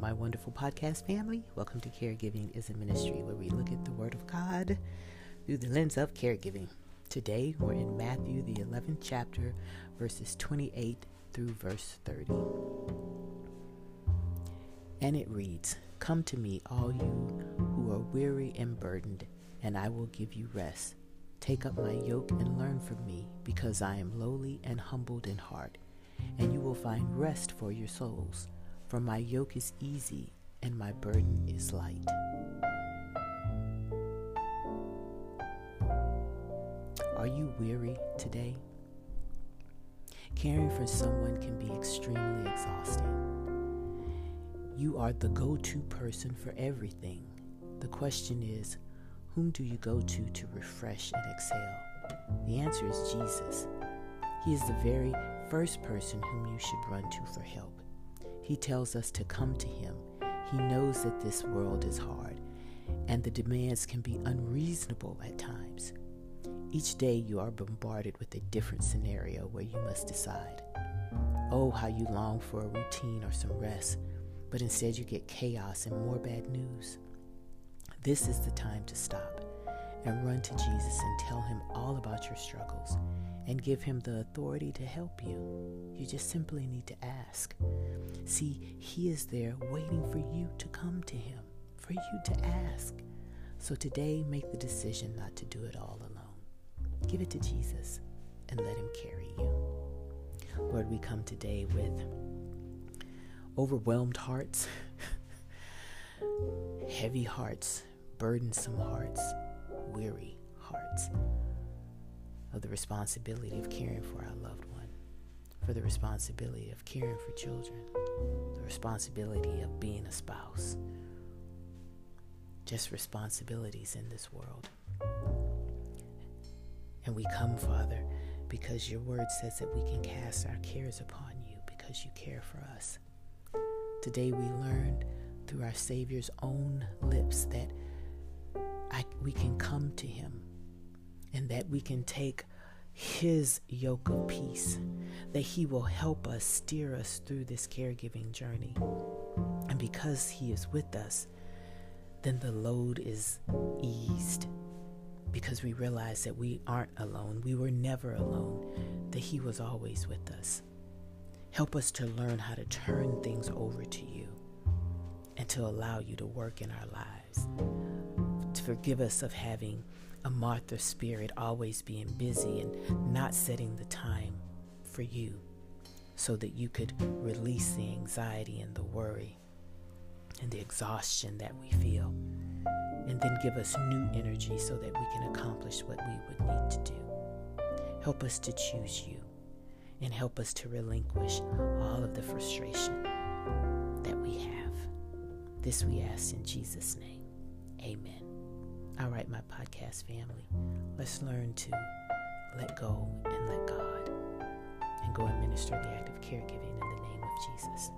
my wonderful podcast family. Welcome to Caregiving is a Ministry, where we look at the Word of God through the lens of caregiving. Today, we're in Matthew, the 11th chapter, verses 28 through verse 30. And it reads Come to me, all you who are weary and burdened, and I will give you rest. Take up my yoke and learn from me, because I am lowly and humbled in heart, and you will find rest for your souls. For my yoke is easy and my burden is light. Are you weary today? Caring for someone can be extremely exhausting. You are the go to person for everything. The question is, whom do you go to to refresh and exhale? The answer is Jesus. He is the very first person whom you should run to for help. He tells us to come to Him. He knows that this world is hard and the demands can be unreasonable at times. Each day you are bombarded with a different scenario where you must decide. Oh, how you long for a routine or some rest, but instead you get chaos and more bad news. This is the time to stop and run to Jesus and tell him all about your struggles and give him the authority to help you. You just simply need to ask. See, he is there waiting for you to come to him, for you to ask. So today, make the decision not to do it all alone. Give it to Jesus and let him carry you. Lord, we come today with overwhelmed hearts, heavy hearts, burdensome hearts, weary hearts of the responsibility of caring for our loved one, for the responsibility of caring for children, the responsibility of being a spouse, just responsibilities in this world. And we come, Father, because your word says that we can cast our cares upon you because you care for us. Today we learned through our Savior's own lips that I, we can come to him and that we can take his yoke of peace, that he will help us steer us through this caregiving journey. And because he is with us, then the load is eased because we realize that we aren't alone. We were never alone, that he was always with us. Help us to learn how to turn things over to you and to allow you to work in our lives. To forgive us of having a Martha spirit, always being busy and not setting the time for you so that you could release the anxiety and the worry and the exhaustion that we feel. And then give us new energy so that we can accomplish what we would need to do. Help us to choose you and help us to relinquish all of the frustration that we have. This we ask in Jesus' name. Amen. All right, my podcast family, let's learn to let go and let God and go and minister the act of caregiving in the name of Jesus.